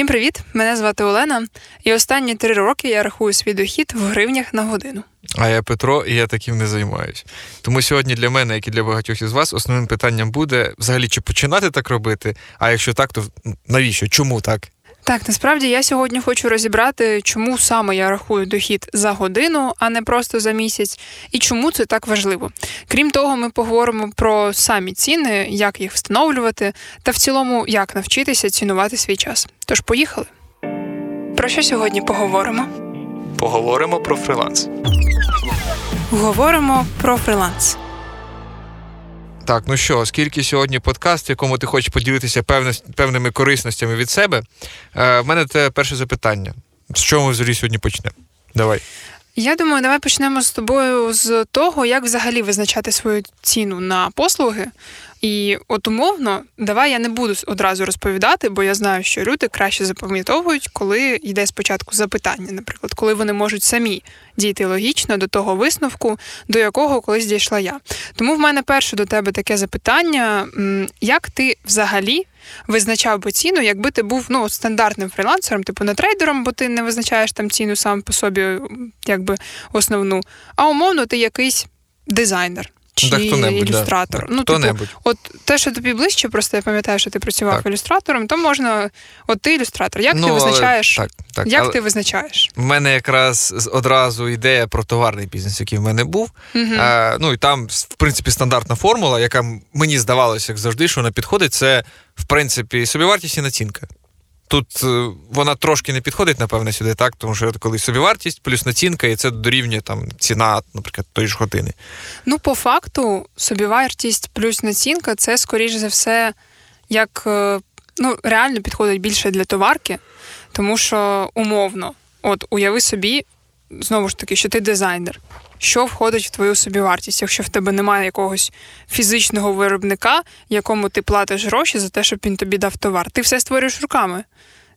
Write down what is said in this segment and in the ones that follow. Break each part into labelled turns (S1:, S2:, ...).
S1: Всім привіт! Мене звати Олена, і останні три роки я рахую свій дохід в гривнях на годину.
S2: А я Петро, і я таким не займаюсь. Тому сьогодні для мене, як і для багатьох із вас, основним питанням буде взагалі чи починати так робити. А якщо так, то навіщо? Чому так?
S1: Так, насправді я сьогодні хочу розібрати, чому саме я рахую дохід за годину, а не просто за місяць, і чому це так важливо. Крім того, ми поговоримо про самі ціни, як їх встановлювати, та в цілому, як навчитися цінувати свій час. Тож поїхали. Про що сьогодні поговоримо?
S2: Поговоримо про фриланс.
S1: Говоримо про фриланс.
S2: Так, ну що, оскільки сьогодні подкаст, в якому ти хочеш поділитися певними корисностями від себе, е, в мене це перше запитання. З чого ми взагалі сьогодні почнемо? Давай.
S1: Я думаю, давай почнемо з тобою з того, як взагалі визначати свою ціну на послуги. І от умовно, давай я не буду одразу розповідати, бо я знаю, що люди краще запам'ятовують, коли йде спочатку запитання, наприклад, коли вони можуть самі дійти логічно до того висновку, до якого колись дійшла я. Тому в мене перше до тебе таке запитання: як ти взагалі визначав би ціну, якби ти був ну, стандартним фрілансером, типу не трейдером, бо ти не визначаєш там ціну сам по собі, якби основну, а умовно ти якийсь дизайнер чи да, ілюстратор.
S2: Да. Ну, типу,
S1: от те, що тобі ближче, просто я пам'ятаю, що ти працював так. ілюстратором, то можна. От ти ілюстратор. Як ну, ти визначаєш?
S2: Але, так, так,
S1: Як
S2: але
S1: ти визначаєш?
S2: В мене якраз одразу ідея про товарний бізнес, який в мене був. Угу. А, ну і там, в принципі, стандартна формула, яка мені здавалося, як завжди, що вона підходить, це в принципі собівартість і націнка. Тут е, вона трошки не підходить, напевне, сюди, так, тому що коли собівартість плюс націнка, і це дорівнює там ціна, наприклад, тої ж години.
S1: Ну, по факту, собівартість плюс націнка це, скоріш за все, як е, ну, реально підходить більше для товарки, тому що умовно, от уяви собі, знову ж таки, що ти дизайнер що входить в твою собівартість, якщо в тебе немає якогось фізичного виробника, якому ти платиш гроші за те, щоб він тобі дав товар. Ти все створюєш руками.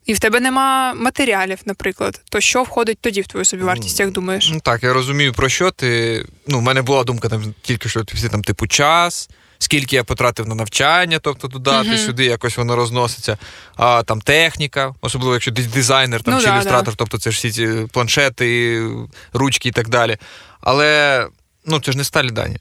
S1: І в тебе нема матеріалів, наприклад. То що входить тоді в твою собівартість, як думаєш?
S2: Ну так, я розумію, про що ти. Ну, в мене була думка там тільки що всі там, типу, час, скільки я потратив на навчання, тобто туди, ти сюди якось воно розноситься. А там техніка, особливо якщо ти дизайнер там, ну, чи да, ілюстратор, да. тобто це ж всі ці планшети, ручки і так далі. Але ну, це ж не сталі дані.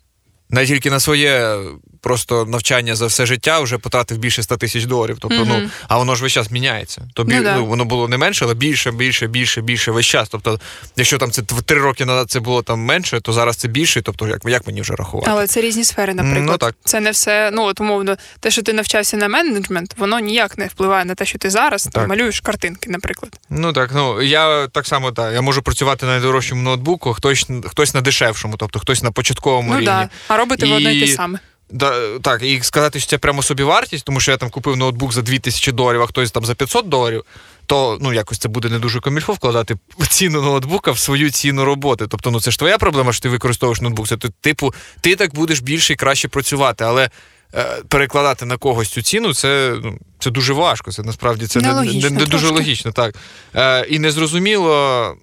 S2: Не тільки на своє просто навчання за все життя вже потратив більше 100 тисяч доларів. Тобто, mm-hmm. ну, а воно ж весь час міняється. Тобі ну, ну, воно було не менше, але більше, більше, більше, більше весь час. Тобто, якщо там це три роки назад це було там менше, то зараз це більше. Тобто, як як мені вже рахувати?
S1: Але це різні сфери, наприклад. Ну, так. Це не все, ну от умовно, те, що ти навчався на менеджмент, воно ніяк не впливає на те, що ти зараз там, малюєш картинки, наприклад.
S2: Ну так, ну я так само так. Я можу працювати на найдорожчому ноутбуку, хтось хтось на дешевшому, тобто хтось на початковому ну, рівні. Да.
S1: А робити і... одне й те саме.
S2: Да, Так, і сказати, що це прямо собі вартість, тому що я там купив ноутбук за 2000 доларів, а хтось там за 500 доларів, то ну якось це буде не дуже комільфо вкладати ціну ноутбука в свою ціну роботи. Тобто, ну це ж твоя проблема, що ти використовуєш ноутбук. Це типу, ти так будеш більше і краще працювати, але. Е, перекладати на когось цю ціну, це ну, це дуже важко. Це насправді це не, не, не дуже логічно. так. Е, І незрозуміло,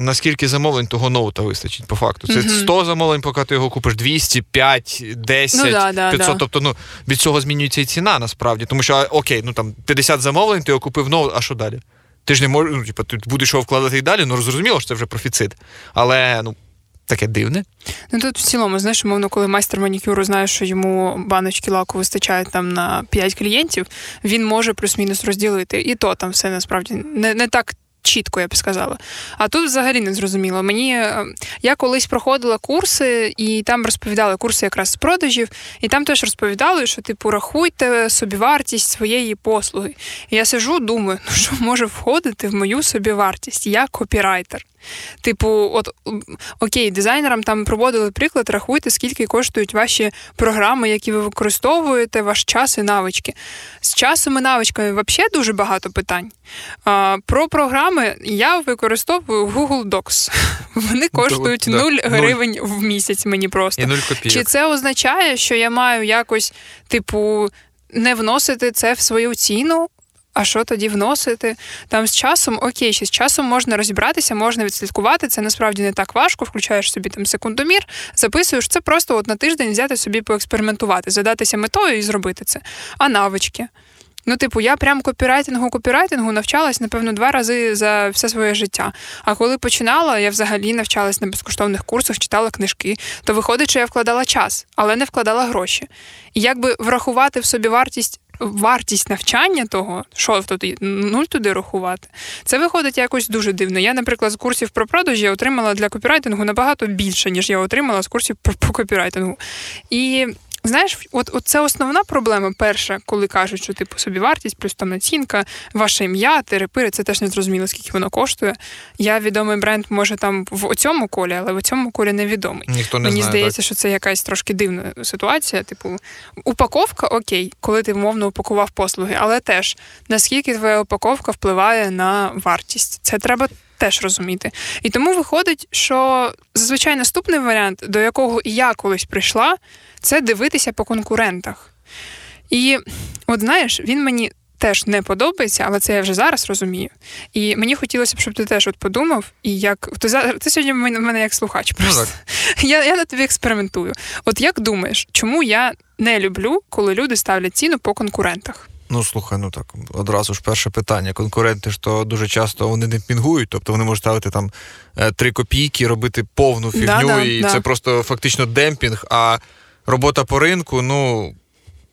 S2: наскільки замовлень того ноута вистачить по факту. Це mm 100 замовлень, поки ти його купиш 200, 5, 10, ну, да, да, 500. Да. Тобто ну, від цього змінюється і ціна насправді. Тому що, окей, ну там 50 замовлень, ти його купив ноут, а що далі? Ти ж не можеш, ну, типу, ти будеш його вкладати і далі, ну зрозуміло, що це вже профіцит. Але ну. Таке дивне.
S1: Ну тут в цілому, знаєш, умовно, коли майстер манікюру знає, що йому баночки лаку вистачає там на 5 клієнтів, він може плюс-мінус розділити. І то там все насправді не не так чітко, я б сказала. А тут взагалі не зрозуміло. Мені е, я колись проходила курси, і там розповідали курси якраз з продажів, і там теж розповідали, що типу рахуйте собівартість своєї послуги. І я сижу, думаю, ну що може входити в мою собівартість? Я копірайтер. Типу, от окей, дизайнерам там проводили приклад, рахуйте, скільки коштують ваші програми, які ви використовуєте, ваш час і навички. З часом і навичками взагалі дуже багато питань. А, Про програми я використовую Google Docs. Вони коштують 0 гривень в місяць мені просто.
S2: І 0
S1: Чи це означає, що я маю якось, типу, не вносити це в свою ціну? А що тоді вносити? Там з часом, окей, ще з часом можна розібратися, можна відслідкувати. Це насправді не так важко. Включаєш собі там секундомір, записуєш це просто от на тиждень взяти собі поекспериментувати, задатися метою і зробити це. А навички. Ну, типу, я прям копірайтингу, копірайтингу навчалась, напевно, два рази за все своє життя. А коли починала, я взагалі навчалась на безкоштовних курсах, читала книжки, то виходить, що я вкладала час, але не вкладала гроші. І якби врахувати в собі вартість. Вартість навчання того, що туди нуль туди рахувати, це виходить якось дуже дивно. Я, наприклад, з курсів про продажі отримала для копірайтингу набагато більше, ніж я отримала з курсів про, про копірайтингу. І Знаєш, от, от це основна проблема. Перша, коли кажуть, що типу собі вартість, плюс там націнка, ваше ім'я, терепири, це теж не зрозуміло, скільки воно коштує. Я відомий бренд, може там в цьому колі, але в цьому колі невідомий.
S2: Ніхто не
S1: Мені
S2: знає,
S1: здається,
S2: так.
S1: що це якась трошки дивна ситуація. Типу, упаковка окей, коли ти мовно упакував послуги, але теж наскільки твоя упаковка впливає на вартість. Це треба. Теж розуміти. І тому виходить, що зазвичай наступний варіант, до якого і я колись прийшла, це дивитися по конкурентах. І от знаєш, він мені теж не подобається, але це я вже зараз розумію. І мені хотілося б, щоб ти теж от подумав, і як ти ти сьогодні в мене, як слухач. Ну, просто. Ну, я, я на тобі експериментую. От як думаєш, чому я не люблю, коли люди ставлять ціну по конкурентах?
S2: Ну, слухай, ну так, одразу ж перше питання. Конкуренти ж то дуже часто вони не пінгують, тобто вони можуть ставити там е, три копійки, робити повну фігню, да, да, і да. це просто фактично демпінг. А робота по ринку, ну.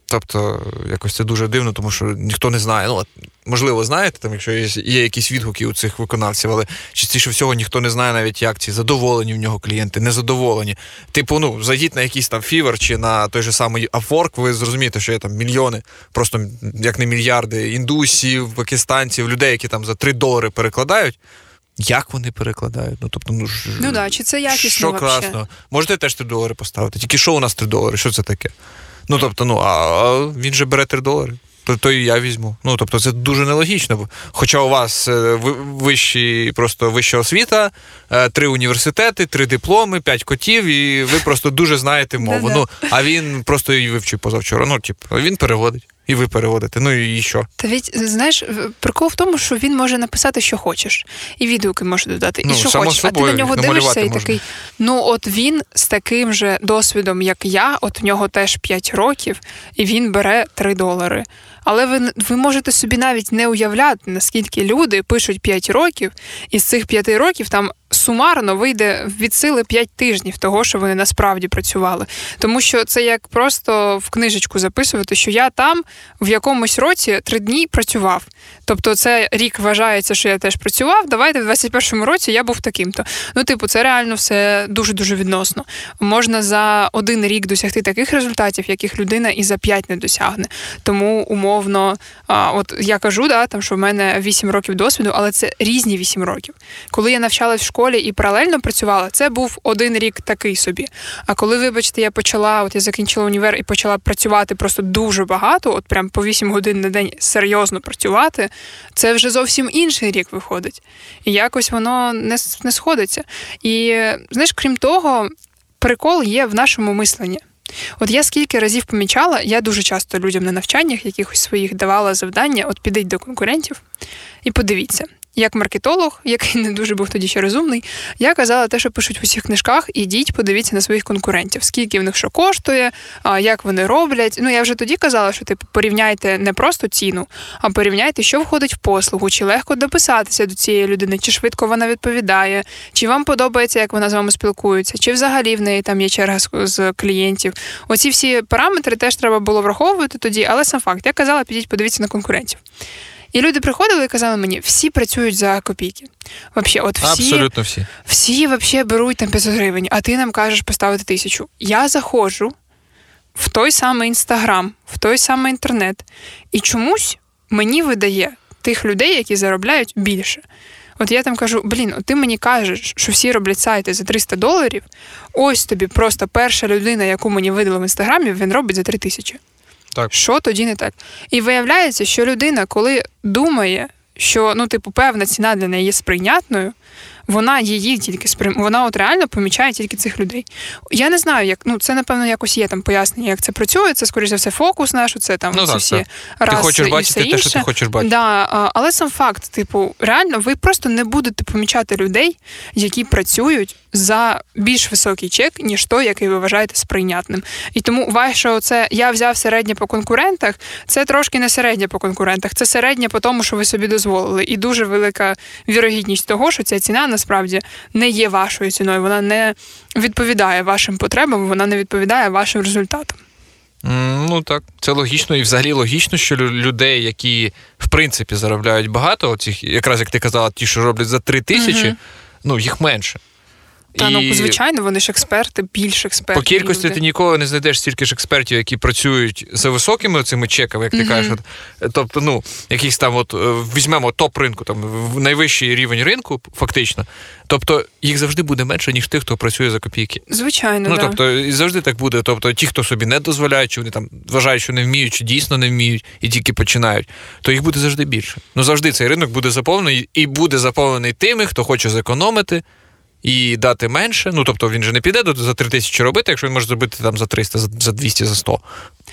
S2: Тобто, якось це дуже дивно, тому що ніхто не знає. Ну, можливо, знаєте, там, якщо є, є якісь відгуки у цих виконавців, але частіше всього ніхто не знає навіть, як ці задоволені в нього клієнти, незадоволені. Типу, ну, зайдіть на якийсь там фівер чи на той же самий Upwork, ви зрозумієте, що є там мільйони, просто як не мільярди індусів, пакистанців, людей, які там за 3 долари перекладають. Як вони перекладають? Ну, тобто, ну,
S1: ну да, чи це якісно
S2: Що красно. Можете теж 3 долари поставити. Тільки що у нас 3 долари? Що це таке? Ну, тобто, ну, а він же бере 3 долари. То, то і я візьму. Ну, тобто, це дуже нелогічно. Хоча у вас е, вищі, просто вища освіта, е, три університети, три дипломи, п'ять котів, і ви просто дуже знаєте мову. Ну, а він просто її вивчив позавчора. Ну, типу, він переводить. І ви переводите. Ну і що?
S1: Та від знаєш, прикол в тому, що він може написати, що хочеш, і відгуки може додати,
S2: ну,
S1: і що хочеш.
S2: А
S1: ти на нього дивишся і такий. Ну, от він з таким же досвідом, як я, от в нього теж 5 років, і він бере 3 долари. Але ви ви можете собі навіть не уявляти, наскільки люди пишуть 5 років, і з цих 5 років там сумарно вийде від сили 5 тижнів того, що вони насправді працювали. Тому що це як просто в книжечку записувати, що я там в якомусь році три дні працював. Тобто, це рік вважається, що я теж працював. Давайте в 21-му році я був таким-то. Ну, типу, це реально все дуже дуже відносно. Можна за один рік досягти таких результатів, яких людина і за п'ять не досягне. Тому умовно, от я кажу, да, там що в мене 8 років досвіду, але це різні 8 років. Коли я навчалась в школі і паралельно працювала, це був один рік такий собі. А коли, вибачте, я почала, от я закінчила універ і почала працювати просто дуже багато, от прям по 8 годин на день серйозно працювати, це вже зовсім інший рік виходить. І якось воно не, не сходиться. І знаєш, крім того, прикол є в нашому мисленні. От я скільки разів помічала, я дуже часто людям на навчаннях якихось своїх давала завдання: от підіть до конкурентів і подивіться, як маркетолог, який не дуже був тоді ще розумний, я казала те, що пишуть в усіх книжках, ідіть, подивіться на своїх конкурентів, скільки в них що коштує, як вони роблять. Ну я вже тоді казала, що типу порівняйте не просто ціну, а порівняйте, що входить в послугу, чи легко дописатися до цієї людини, чи швидко вона відповідає, чи вам подобається, як вона з вами спілкується, чи взагалі в неї там є черга з клієнтів. Оці всі параметри теж треба було враховувати тоді, але сам факт, я казала, підіть, подивіться на конкурентів. І люди приходили і казали мені, всі працюють за копійки. Вообще, от всі,
S2: Абсолютно всі.
S1: Всі вообще беруть там 500 гривень, а ти нам кажеш поставити тисячу. Я заходжу в той самий інстаграм, в той самий інтернет, і чомусь мені видає тих людей, які заробляють більше. От я там кажу: блін, от ти мені кажеш, що всі роблять сайти за 300 доларів. Ось тобі просто перша людина, яку мені видали в інстаграмі, він робить за 3 тисячі.
S2: Так.
S1: Що тоді не так? І виявляється, що людина, коли думає, що ну, типу, певна ціна для неї є сприйнятною, вона її тільки сприйм... вона от реально помічає тільки цих людей. Я не знаю, як ну це напевно якось є там пояснення, як це працює. Це скоріш за все фокус наш, це там
S2: ну, так,
S1: всі раси
S2: Ти хочеш
S1: і
S2: бачити
S1: все
S2: те, що ти хочеш бачити.
S1: Да, Але сам факт, типу, реально, ви просто не будете помічати людей, які працюють за більш високий чек, ніж той, який ви вважаєте сприйнятним. І тому ваше оце я взяв середнє по конкурентах, це трошки не середнє по конкурентах, це середнє по тому, що ви собі дозволили. І дуже велика вірогідність того, що ця ціна насправді не є вашою ціною, вона не відповідає вашим потребам, вона не відповідає вашим результатам.
S2: Ну так, це логічно і взагалі логічно, що людей, які в принципі заробляють багато, оцих, якраз як ти казала, ті, що роблять за три тисячі, угу. ну їх менше.
S1: Та ну, і... ну звичайно, вони ж експерти, більш експерти.
S2: По кількості ти ніколи не знайдеш стільки ж експертів, які працюють за високими цими чеками, як ти mm-hmm. кажеш. Тобто, ну, якийсь там, от е, візьмемо топ ринку, там найвищий рівень ринку, фактично. Тобто їх завжди буде менше, ніж тих, хто працює за копійки.
S1: Звичайно.
S2: Ну
S1: да.
S2: тобто, і завжди так буде. Тобто, ті, хто собі не дозволяють, чи вони там вважають, що не вміють, чи дійсно не вміють, і тільки починають, то їх буде завжди більше. Ну завжди цей ринок буде заповнений і буде заповнений тими, хто хоче зекономити і дати менше. Ну тобто він же не піде за 3 тисячі робити, якщо він може зробити там за 300, за 200, за 100.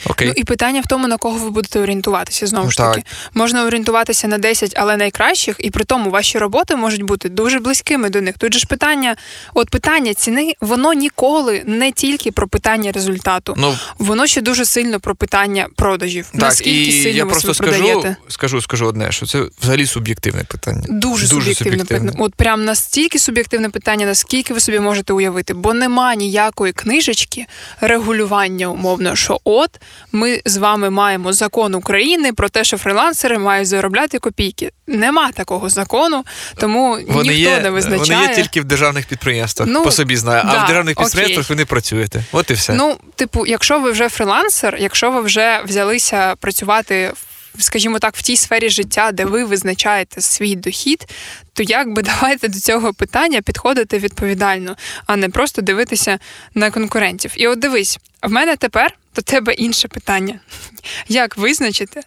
S2: Окей.
S1: Ну і питання в тому, на кого ви будете орієнтуватися. Знову ж таки, можна орієнтуватися на 10, але найкращих, і при тому ваші роботи можуть бути дуже близькими до них. Тут же ж питання, от питання ціни, воно ніколи не тільки про питання результату, ну воно ще дуже сильно про питання продажів.
S2: Так, Наскільки і сильно я ви просто скажу, продаєте? скажу, скажу одне, що це взагалі суб'єктивне питання.
S1: Дуже, дуже суб'єктивне, суб'єктивне питання. От прям настільки суб'єктивне питання, наскільки ви собі можете уявити, бо нема ніякої книжечки регулювання умовно, що от ми з вами маємо закон України про те, що фрилансери мають заробляти копійки. Нема такого закону, тому вони ніхто
S2: є,
S1: не визначає.
S2: Вони є тільки в державних підприємствах. Ну, по собі знаю. Да, а в державних підприємствах окей. ви не працюєте. От і все.
S1: Ну, типу, якщо ви вже фрилансер, якщо ви вже взялися працювати в скажімо так, в тій сфері життя, де ви визначаєте свій дохід, то якби давайте до цього питання підходити відповідально, а не просто дивитися на конкурентів. І от дивись, в мене тепер до тебе інше питання: як визначити,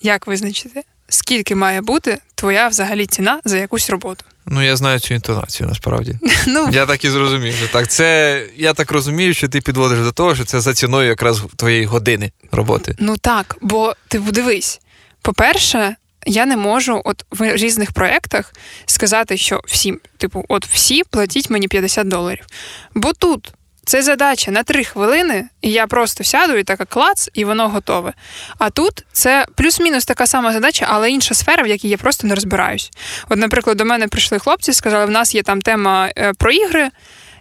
S1: як визначити, скільки має бути твоя взагалі ціна за якусь роботу?
S2: Ну, я знаю цю інтонацію насправді. Ну, Я так і зрозумів. Що так, це Я так розумію, що ти підводиш до того, що це за ціною якраз твоєї години роботи.
S1: Ну так, бо ти подивись, по-перше, я не можу от в різних проєктах сказати, що всім, типу, от всі платіть мені 50 доларів. Бо тут це задача на 3 хвилини, і я просто сяду і така клац, і воно готове. А тут це плюс-мінус така сама задача, але інша сфера, в якій я просто не розбираюсь. От, наприклад, до мене прийшли хлопці, сказали, в нас є там тема е, про ігри.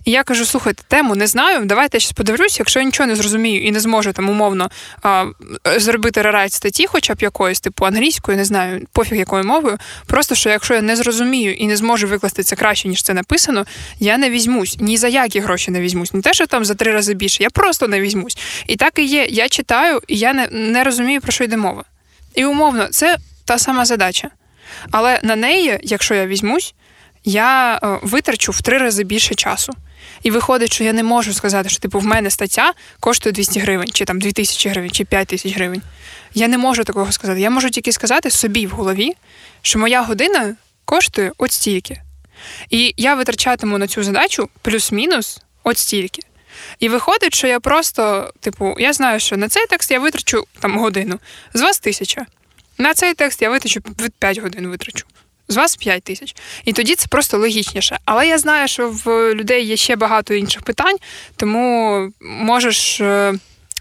S1: І я кажу: слухайте, тему не знаю. Давайте я щось подивлюсь, якщо я нічого не зрозумію і не зможу там умовно а, зробити рерайт статті, хоча б якоїсь, типу англійською, не знаю, пофіг якою мовою. Просто що якщо я не зрозумію і не зможу викласти це краще, ніж це написано, я не візьмусь. Ні за які гроші не візьмусь. Не те, що там за три рази більше, я просто не візьмусь. І так і є. Я читаю, і я не, не розумію, про що йде мова. І умовно, це та сама задача. Але на неї, якщо я візьмусь, я е, витрачу в три рази більше часу. І виходить, що я не можу сказати, що типу в мене стаття коштує 200 гривень, чи там 2000 гривень, чи 5 тисяч гривень. Я не можу такого сказати. Я можу тільки сказати собі в голові, що моя година коштує от стільки. І я витрачатиму на цю задачу плюс-мінус от стільки. І виходить, що я просто, типу, я знаю, що на цей текст я витрачу там годину, з вас тисяча. На цей текст я витрачу 5 годин витрачу з вас 5 тисяч. І тоді це просто логічніше. Але я знаю, що в людей є ще багато інших питань, тому можеш е,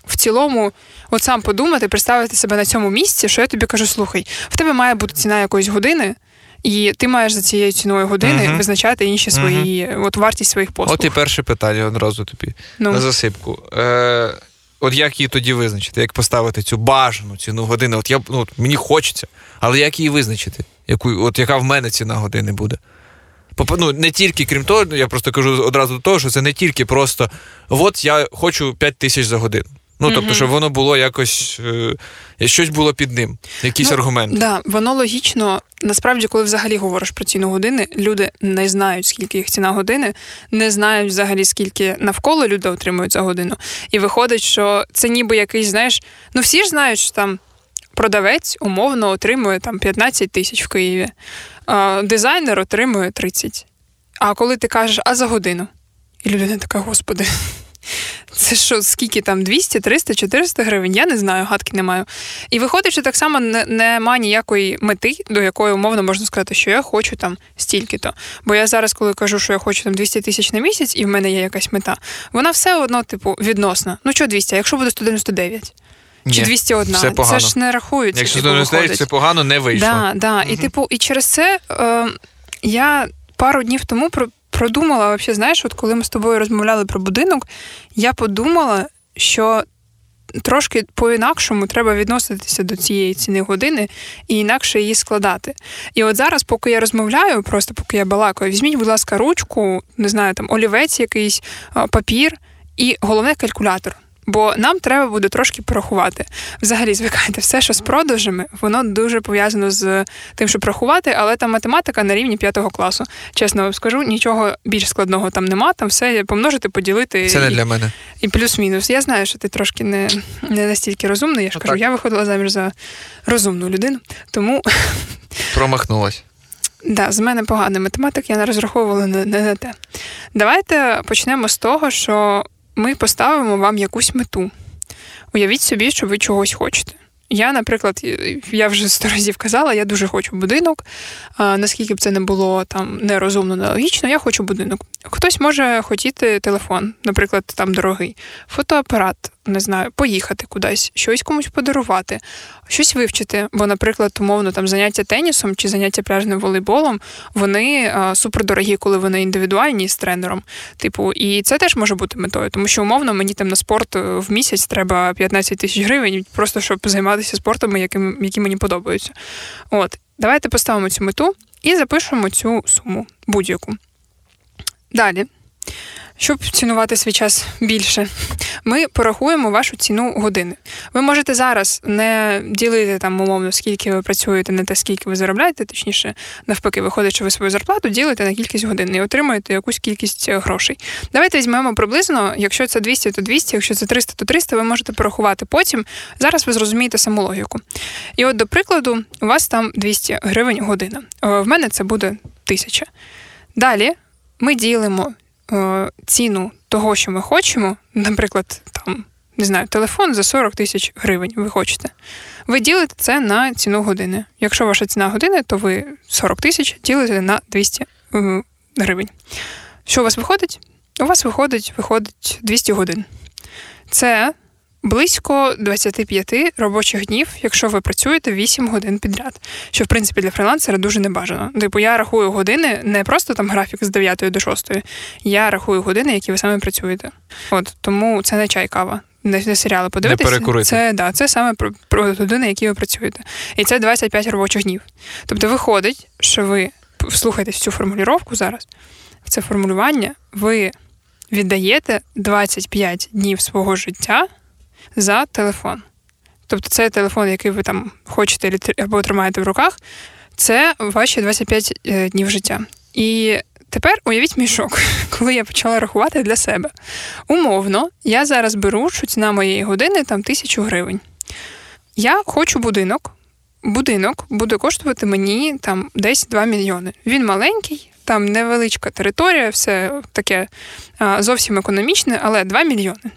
S1: в цілому от сам подумати, представити себе на цьому місці, що я тобі кажу: слухай, в тебе має бути ціна якоїсь години. І ти маєш за цією ціною години uh-huh. визначати інші свої, uh-huh. от вартість своїх послуг.
S2: От і перше питання одразу тобі ну. на засипку. Е, От як її тоді визначити? Як поставити цю бажану ціну години? От я ну, от мені хочеться, але як її визначити? Яку, от яка в мене ціна години буде. Ну, Не тільки, крім того, я просто кажу одразу до того, що це не тільки просто от я хочу 5 тисяч за годину. Ну, mm-hmm. тобто, щоб воно було якось е, щось було під ним, якісь
S1: ну,
S2: аргументи.
S1: Да, воно логічно. Насправді, коли взагалі говориш про ціну години, люди не знають, скільки їх ціна години, не знають взагалі, скільки навколо люди отримують за годину. І виходить, що це ніби якийсь, знаєш, ну всі ж знають, що там продавець умовно отримує там 15 тисяч в Києві, дизайнер отримує 30. А коли ти кажеш, а за годину? І людина така, господи, Це що, скільки там 200, 300, 400 гривень? Я не знаю, гадки не маю. І виходить, що так само не, немає ніякої мети, до якої умовно можна сказати, що я хочу там стільки-то. Бо я зараз, коли кажу, що я хочу там 200 тисяч на місяць, і в мене є якась мета, вона все одно, типу, відносна. Ну що 200, а якщо буде 199? Чи
S2: Ні,
S1: 201?
S2: все погано.
S1: Це ж не рахується.
S2: Якщо
S1: типу,
S2: 99,
S1: виходить.
S2: це погано, не вийшло.
S1: Да, да. І типу, і через це е, я пару днів тому про, продумала, вообще, знаєш, от коли ми з тобою розмовляли про будинок, я подумала, що трошки по-інакшому треба відноситися до цієї ціни години і інакше її складати. І от зараз, поки я розмовляю, просто поки я балакаю, візьміть, будь ласка, ручку, не знаю, там олівець якийсь, папір і головне калькулятор. Бо нам треба буде трошки порахувати. Взагалі, звикайте, все, що з продажами, воно дуже пов'язано з тим, щоб рахувати, але там математика на рівні п'ятого класу. Чесно вам скажу, нічого більш складного там нема. Там все помножити, поділити
S2: Це не
S1: і,
S2: для мене.
S1: і плюс-мінус. Я знаю, що ти трошки не, не настільки розумний. Я ж
S2: Ну,
S1: кажу,
S2: так.
S1: я виходила заміж за розумну людину. Тому
S2: Промахнулась.
S1: Да, з мене поганий математик, я не розраховувала не на те. Давайте почнемо з того, що ми поставимо вам якусь мету. Уявіть собі, що ви чогось хочете. Я, наприклад, я вже сто разів казала, я дуже хочу будинок. Наскільки б це не було там нерозумно, нелогічно, я хочу будинок. Хтось може хотіти телефон, наприклад, там дорогий, фотоапарат, не знаю, поїхати кудись, щось комусь подарувати, щось вивчити. Бо, наприклад, умовно там заняття тенісом чи заняття пляжним волейболом, вони а, супердорогі, коли вони індивідуальні з тренером. Типу, і це теж може бути метою, тому що умовно мені там на спорт е, в місяць треба 15 тисяч гривень, просто щоб займатися спортом, яким, які мені подобаються. От, давайте поставимо цю мету і запишемо цю суму будь-яку. Далі. Щоб цінувати свій час більше, ми порахуємо вашу ціну години. Ви можете зараз не ділити там умовно, скільки ви працюєте, на те, скільки ви заробляєте, точніше, навпаки, виходить, що ви свою зарплату ділите на кількість годин і отримуєте якусь кількість е, грошей. Давайте візьмемо приблизно, якщо це 200, то 200, якщо це 300, то 300, ви можете порахувати потім. Зараз ви зрозумієте саму логіку. І от, до прикладу, у вас там 200 гривень година. Е, В мене це буде 1000. Далі ми ділимо ціну того, що ми хочемо, наприклад, там, не знаю, телефон за 40 тисяч гривень ви хочете. Ви ділите це на ціну години. Якщо ваша ціна години, то ви 40 тисяч ділите на 200 е, гривень. Що у вас виходить? У вас виходить, виходить 200 годин. Це близько 25 робочих днів, якщо ви працюєте 8 годин підряд. Що, в принципі, для фрилансера дуже небажано. Типу, я рахую години не просто там графік з 9 до 6, я рахую години, які ви саме працюєте. От тому це не чай кава. Не, не серіали подивитися.
S2: перекурити.
S1: Це, да, це саме про, про години, які ви працюєте. І це 25 робочих днів. Тобто виходить, що ви вслухайтесь цю формулювання зараз. В це формулювання ви віддаєте 25 днів свого життя за телефон. Тобто це телефон, який ви там хочете або тримаєте в руках, це ваші 25 е, днів життя. І тепер уявіть мій шок, коли я почала рахувати для себе. Умовно, я зараз беру, що ціна моєї години там тисячу гривень. Я хочу будинок. Будинок буде коштувати мені там десь 2 мільйони. Він маленький, там невеличка територія, все таке зовсім економічне, але 2 мільйони.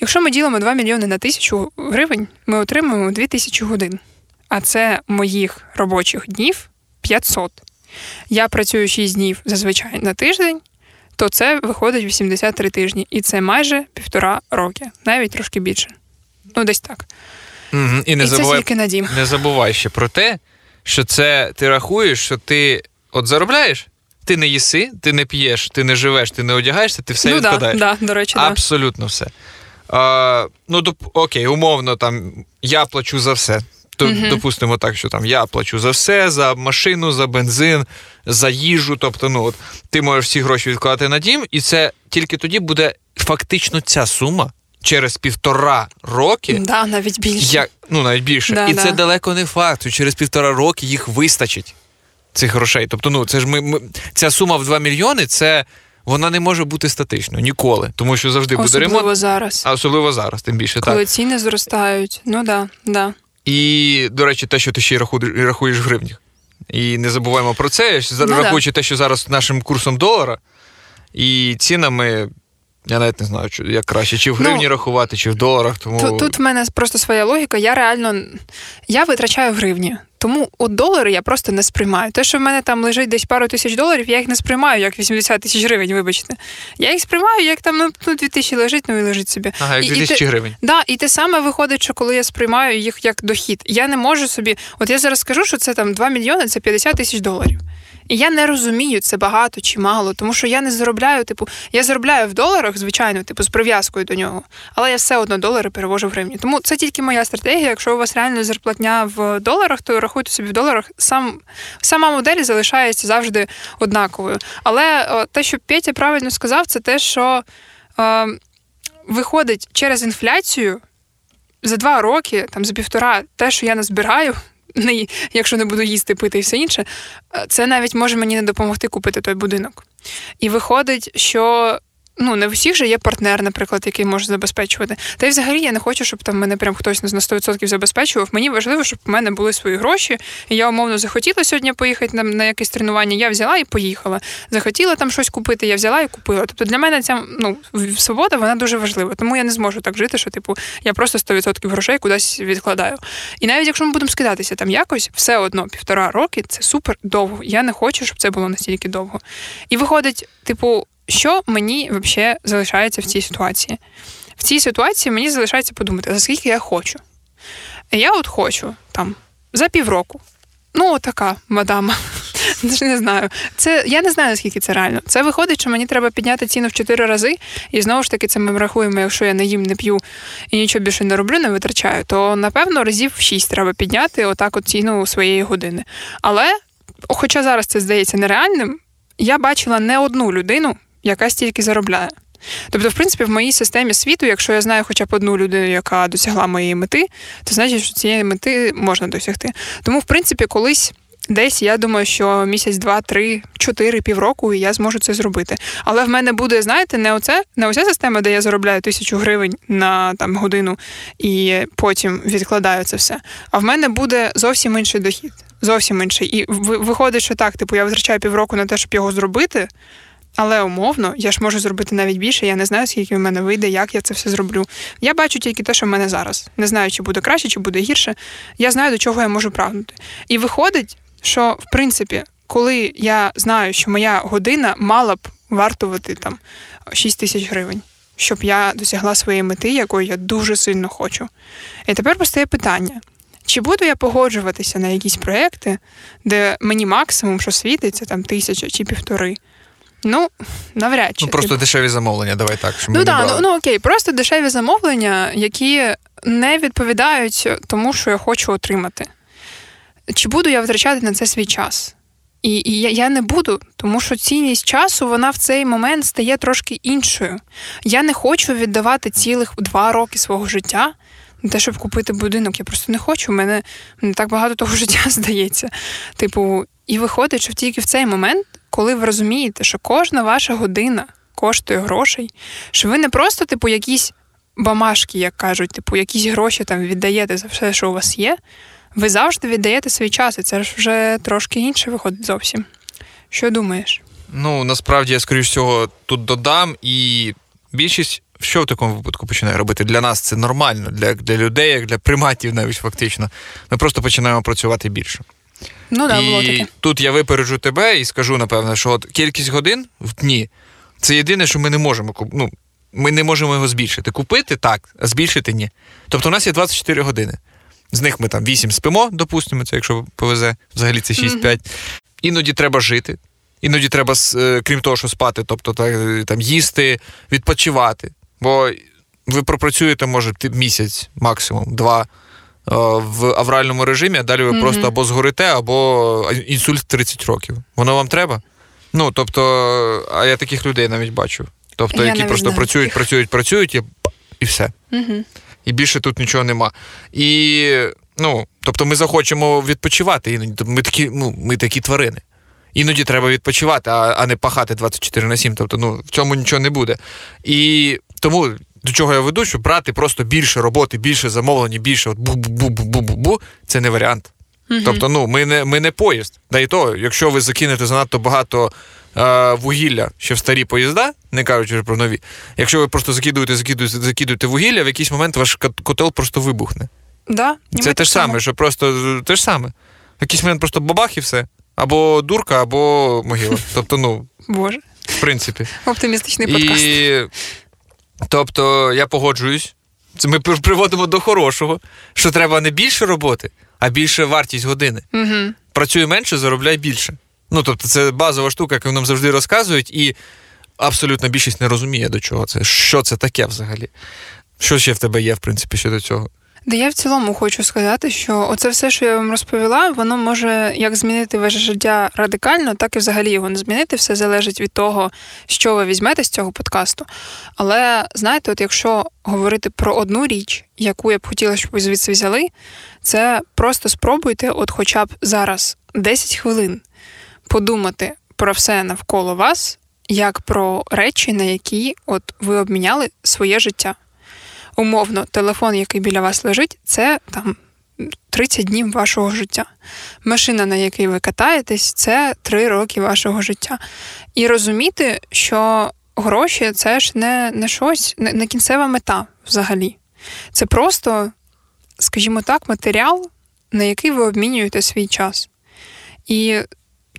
S1: Якщо ми ділимо 2 мільйони на тисячу гривень, ми отримуємо 2 тисячі годин. А це моїх робочих днів 500. Я працюю 6 днів зазвичай на тиждень, то це виходить 83 тижні. І це майже півтора роки, навіть трошки більше. Ну, десь так.
S2: Угу. І не
S1: І це
S2: забувай,
S1: тільки на дім.
S2: не забувай ще про те, що це ти рахуєш, що ти от заробляєш, ти не їси, ти не п'єш, ти не живеш, ти не одягаєшся, ти все
S1: ну,
S2: відкладаєш.
S1: да, до речі, да.
S2: Абсолютно все. А, ну, доп, окей, умовно, там я плачу за все.
S1: Мгм.
S2: Допустимо так, що там я плачу за все, за машину, за бензин, за їжу. Тобто, ну от ти можеш всі гроші відкладати на дім, і це тільки тоді буде фактично ця сума через півтора роки.
S1: Да, навіть більше.
S2: Як, ну, навіть більше.
S1: Да,
S2: і
S1: да.
S2: це далеко не факт, що через півтора роки їх вистачить, цих грошей. Тобто, ну, це ж ми, ми ця сума в 2 мільйони, це вона не може бути статичною ніколи. Тому що завжди буде
S1: Особливо
S2: ремонт,
S1: зараз.
S2: а особливо зараз, тим більше.
S1: Коли
S2: Так.
S1: ціни зростають. Ну да, да.
S2: І, до речі, те, що ти ще й рахуєш, в гривнях. І не забуваємо про це,
S1: Ну, да.
S2: рахуючи те, що зараз нашим курсом долара і цінами Я навіть не знаю, як краще, чи в гривні ну, рахувати, чи в доларах. Тому
S1: тут, тут в мене просто своя логіка. Я реально я витрачаю гривні. Тому от долари я просто не сприймаю. Те, що в мене там лежить десь пару тисяч доларів, я їх не сприймаю як 80 тисяч гривень, вибачте. Я їх сприймаю, як там ну, 2 ну, тисячі лежить, ну і лежить собі.
S2: Ага, як 2 тисячі гривень.
S1: Да, і те саме виходить, що коли я сприймаю їх як дохід. Я не можу собі. От я зараз скажу, що це там 2 мільйони, це 50 тисяч доларів. І я не розумію, це багато чи мало, тому що я не заробляю, типу, я заробляю в доларах, звичайно, типу, з прив'язкою до нього, але я все одно долари перевожу в гривні. Тому це тільки моя стратегія. Якщо у вас реально зарплатня в доларах, то рахуйте собі в доларах. Сам сама модель залишається завжди однаковою. Але о, те, що Петя правильно сказав, це те, що е, виходить через інфляцію за два роки, там за півтора, те, що я назбираю не, якщо не буду їсти, пити і все інше, е, це навіть може мені не допомогти купити той будинок. І виходить, що ну, не в усіх же є партнер, наприклад, який може забезпечувати. Та й взагалі я не хочу, щоб там мене прям хтось на 100% забезпечував. Мені важливо, щоб в мене були свої гроші. І я умовно захотіла сьогодні поїхати на, на якесь тренування. Я взяла і поїхала. Захотіла там щось купити, я взяла і купила. Тобто для мене ця ну, свобода вона дуже важлива. Тому я не зможу так жити, що типу я просто 100% грошей кудись відкладаю. І навіть якщо ми будемо скидатися там якось, все одно півтора роки це супер довго. Я не хочу, щоб це було настільки довго. І виходить, типу що мені взагалі залишається в цій ситуації? В цій ситуації мені залишається подумати, за скільки я хочу. Я от хочу там за півроку. Ну, така мадама. Не знаю. Це я не знаю, наскільки це реально. Це виходить, що мені треба підняти ціну в чотири рази, і знову ж таки, це ми рахуємо, якщо я не їм, не п'ю і нічого більше не роблю, не витрачаю, то напевно разів в шість треба підняти отак от ціну своєї години. Але, хоча зараз це здається нереальним, я бачила не одну людину, яка стільки заробляє. Тобто, в принципі, в моїй системі світу, якщо я знаю хоча б одну людину, яка досягла моєї мети, то значить, що цієї мети можна досягти. Тому, в принципі, колись. Десь я думаю, що місяць, два, три, чотири, півроку і я зможу це зробити. Але в мене буде, знаєте, не оце, не оця система, де я заробляю тисячу гривень на там годину і потім відкладаю це все. А в мене буде зовсім інший дохід. Зовсім інший. І виходить, що так, типу, я витрачаю півроку на те, щоб його зробити. Але умовно, я ж можу зробити навіть більше. Я не знаю, скільки в мене вийде, як я це все зроблю. Я бачу тільки те, що в мене зараз. Не знаю, чи буде краще, чи буде гірше. Я знаю, до чого я можу прагнути. І виходить, що в принципі, коли я знаю, що моя година мала б вартувати там 6 тисяч гривень, щоб я досягла своєї мети, якої я дуже сильно хочу. І тепер постає питання. Чи буду я погоджуватися на якісь проекти, де мені максимум, що світиться, там тисяча чи півтори, Ну, навряд чи.
S2: Ну, просто дешеві замовлення, давай так. Щоб
S1: ну так, ну, ну окей, просто дешеві замовлення, які не відповідають тому, що я хочу отримати. Чи буду я витрачати на це свій час? І і я, я не буду, тому що цінність часу вона в цей момент стає трошки іншою. Я не хочу віддавати цілих два роки свого життя на те, щоб купити будинок. Я просто не хочу. У мене не так багато того життя здається. Типу, і виходить, що тільки в цей момент коли ви розумієте, що кожна ваша година коштує грошей, що ви не просто, типу, якісь бамашки, як кажуть, типу, якісь гроші там віддаєте за все, що у вас є, ви завжди віддаєте свій час, і це ж вже трошки інше виходить зовсім. Що думаєш?
S2: Ну, насправді, я, скоріш всього, тут додам, і більшість. Що в такому випадку починає робити? Для нас це нормально, для для людей, як для приматів, навіть фактично. Ми просто починаємо працювати більше.
S1: Ну да,
S2: і
S1: було таке.
S2: тут я випереджу тебе і скажу, напевно, що от кількість годин в дні це єдине, що ми не можемо ну, ми не можемо його збільшити. Купити так, а збільшити ні. Тобто у нас є 24 години. З них ми там 8 спимо, допустимо, це якщо повезе, взагалі це 6-5. Mm-hmm. Іноді треба жити, іноді треба, е, крім того, що спати, тобто там їсти, відпочивати. Бо ви пропрацюєте, може, місяць, максимум, два. Е, в авральному режимі, а далі ви mm-hmm. просто або згорите, або інсульт 30 років. Воно вам треба? Ну, тобто, а я таких людей навіть бачу. Тобто, я які просто працюють, таких. працюють, працюють, і і все.
S1: Mm-hmm.
S2: І більше тут нічого нема. І, ну, тобто, ми захочемо відпочивати. Іноді ми такі, ну, ми такі тварини. Іноді треба відпочивати, а а не пахати 24 на 7. Тобто, ну, в цьому нічого не буде. І тому до чого я веду, що брати просто більше роботи, більше замовлення, більше от бу-бу-бу-бу-бу-бу, це не варіант. Угу. Тобто, ну, ми не ми не поїзд. Да і то, якщо ви закинете занадто багато е, вугілля ще в старі поїзда, не кажучи про нові, якщо ви просто закидуєте, закидуєте, закидуєте вугілля, в якийсь момент ваш котел просто вибухне.
S1: Да,
S2: Це те ж саме, що просто те ж саме. В якийсь момент просто бабах і все. Або дурка, або могила. Тобто, ну.
S1: Боже.
S2: В принципі.
S1: Оптимістичний подкаст. І,
S2: Тобто, я погоджуюсь. Це ми приводимо до хорошого, що треба не більше роботи, а більше вартість години.
S1: Угу.
S2: Працюй менше, заробляй більше. Ну, тобто, це базова штука, яку нам завжди розказують, і абсолютно більшість не розуміє, до чого це. Що це таке взагалі? Що ще в тебе є, в принципі, щодо цього?
S1: Да я в цілому хочу сказати, що оце все, що я вам розповіла, воно може як змінити ваше життя радикально, так і взагалі його не змінити. Все залежить від того, що ви візьмете з цього подкасту. Але знаєте, от якщо говорити про одну річ, яку я б хотіла, щоб ви звідси взяли, це просто спробуйте, от хоча б зараз 10 хвилин подумати про все навколо вас, як про речі, на які от ви обміняли своє життя умовно, телефон, який біля вас лежить, це там 30 днів вашого життя. Машина, на якій ви катаєтесь, це 3 роки вашого життя. І розуміти, що гроші це ж не не щось, не, не кінцева мета взагалі. Це просто, скажімо так, матеріал, на який ви обмінюєте свій час. І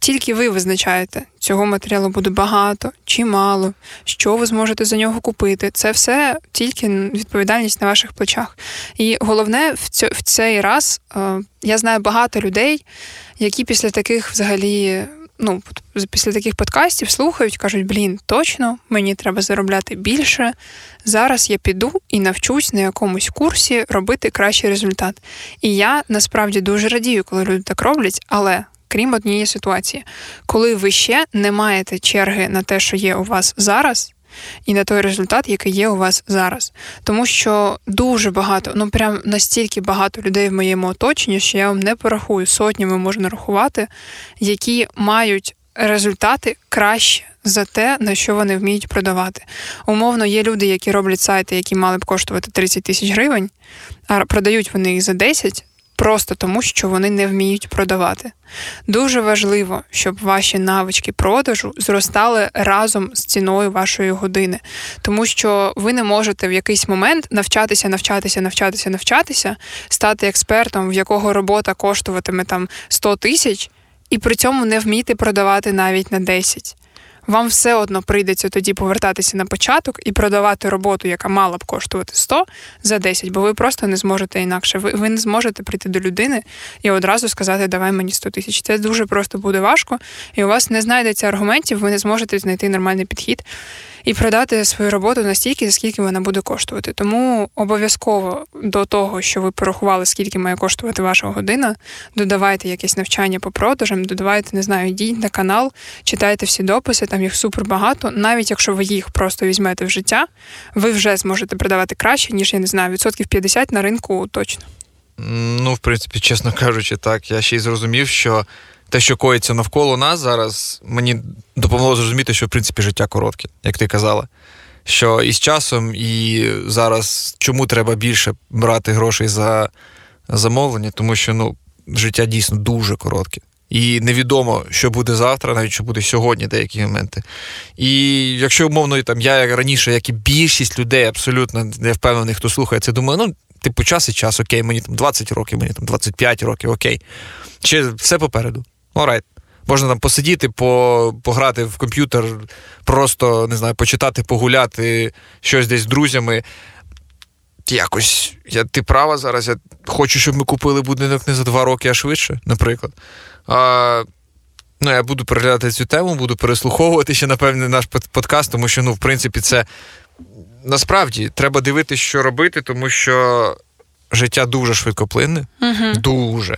S1: тільки ви визначаєте, цього матеріалу буде багато чи мало, що ви зможете за нього купити. Це все тільки відповідальність на ваших плечах. І головне, в цей раз е, я знаю багато людей, які після таких взагалі. Ну, після таких подкастів слухають, кажуть, блін, точно, мені треба заробляти більше. Зараз я піду і навчусь на якомусь курсі робити кращий результат. І я насправді дуже радію, коли люди так роблять, але крім однієї ситуації, коли ви ще не маєте черги на те, що є у вас зараз. І на той результат, який є у вас зараз. Тому що дуже багато, ну прям настільки багато людей в моєму оточенні, що я вам не порахую, сотнями можна рахувати, які мають результати краще за те, на що вони вміють продавати. Умовно, є люди, які роблять сайти, які мали б коштувати 30 тисяч гривень, а продають вони їх за 10, просто тому, що вони не вміють продавати. Дуже важливо, щоб ваші навички продажу зростали разом з ціною вашої години, тому що ви не можете в якийсь момент навчатися, навчатися, навчатися, навчатися, стати експертом, в якого робота коштуватиме там 100 тисяч, і при цьому не вміти продавати навіть на 10 вам все одно прийдеться тоді повертатися на початок і продавати роботу, яка мала б коштувати 100 за 10, бо ви просто не зможете інакше. Ви ви не зможете прийти до людини і одразу сказати, давай мені 100 тисяч. Це дуже просто буде важко, і у вас не знайдеться аргументів, ви не зможете знайти нормальний підхід і продати свою роботу настільки, скільки вона буде коштувати. Тому обов'язково до того, що ви порахували, скільки має коштувати ваша година, додавайте якесь навчання по продажам, додавайте, не знаю, йдіть на канал, читайте всі дописи, там їх супер багато. Навіть якщо ви їх просто візьмете в життя, ви вже зможете продавати краще, ніж я не знаю, відсотків 50 на ринку точно.
S2: Ну, в принципі, чесно кажучи, так. Я ще й зрозумів, що те, що коїться навколо нас зараз, мені допомогло зрозуміти, що в принципі життя коротке, як ти казала. Що і з часом, і зараз чому треба більше брати грошей за замовлення, тому що ну, життя дійсно дуже коротке. І невідомо, що буде завтра, навіть що буде сьогодні, деякі моменти. І якщо умовно там я як раніше, як і більшість людей, абсолютно не впевнений, хто слухає це, думаю, ну, типу, час і час, окей, мені там 20 років, мені там 25 років, окей. Ще все попереду. Alright. Можна там посидіти, по, пограти в комп'ютер, просто не знаю, почитати, погуляти, щось десь з друзями. Якось, я, ти права зараз. Я хочу, щоб ми купили будинок не за два роки, а швидше, наприклад. А, Ну, я буду переглядати цю тему, буду переслуховувати ще, напевне, наш подкаст, тому що, ну, в принципі, це насправді треба дивитися, що робити, тому що життя дуже швидкоплинне.
S1: uh
S2: Дуже.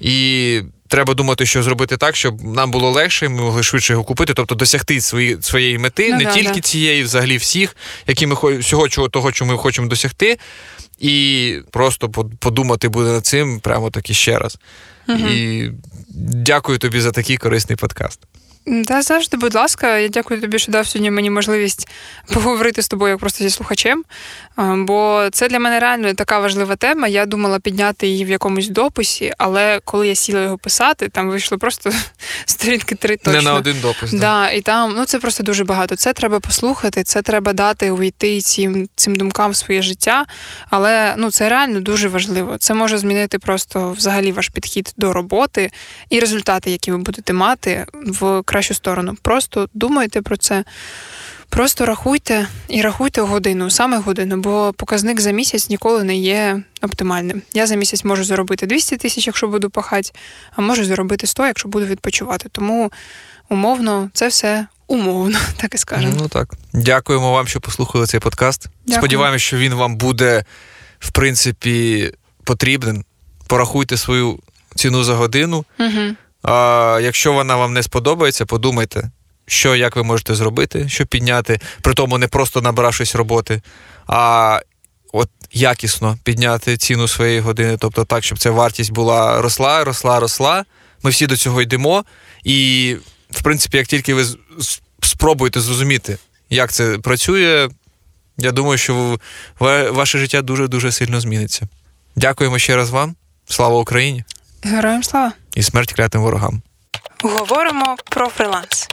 S2: І треба думати, що зробити так, щоб нам було легше, ми могли швидше його купити, тобто досягти свої, своєї мети, ну, не да, тільки да. цієї, взагалі всіх, які ми всього чого того, чого ми хочемо досягти, і просто подумати буде над цим прямо таки ще раз. Угу. І дякую тобі за такий корисний подкаст.
S1: Та завжди, будь ласка, я дякую тобі, що дав сьогодні мені можливість поговорити з тобою як просто зі слухачем. Бо це для мене реально така важлива тема. Я думала підняти її в якомусь дописі, але коли я сіла його писати, там вийшло просто сторінки три точно.
S2: Не на один допис.
S1: Да, да. І там ну це просто дуже багато. Це треба послухати, це треба дати увійти цим цим думкам в своє життя. Але ну це реально дуже важливо. Це може змінити просто взагалі ваш підхід до роботи і результати, які ви будете мати в кращу сторону. Просто думайте про це. Просто рахуйте і рахуйте годину, саме годину, бо показник за місяць ніколи не є оптимальним. Я за місяць можу заробити 200 тисяч, якщо буду пахати, а можу заробити 100, якщо буду відпочивати. Тому умовно це все умовно, так і скажемо.
S2: Ну так. Дякуємо вам, що послухали цей подкаст. Дякую. Сподіваємось, що він вам буде, в принципі, потрібен. Порахуйте свою ціну за годину.
S1: Угу.
S2: А Якщо вона вам не сподобається, подумайте, що як ви можете зробити, щоб підняти, при тому не просто набравшись роботи, а от якісно підняти ціну своєї години, тобто так, щоб ця вартість була росла, росла, росла. Ми всі до цього йдемо. І, в принципі, як тільки ви спробуєте зрозуміти, як це працює, я думаю, що ваше життя дуже-дуже сильно зміниться. Дякуємо ще раз вам. Слава Україні!
S1: Героям слава!
S2: І смерть клятим ворогам.
S1: Говоримо про фриланс.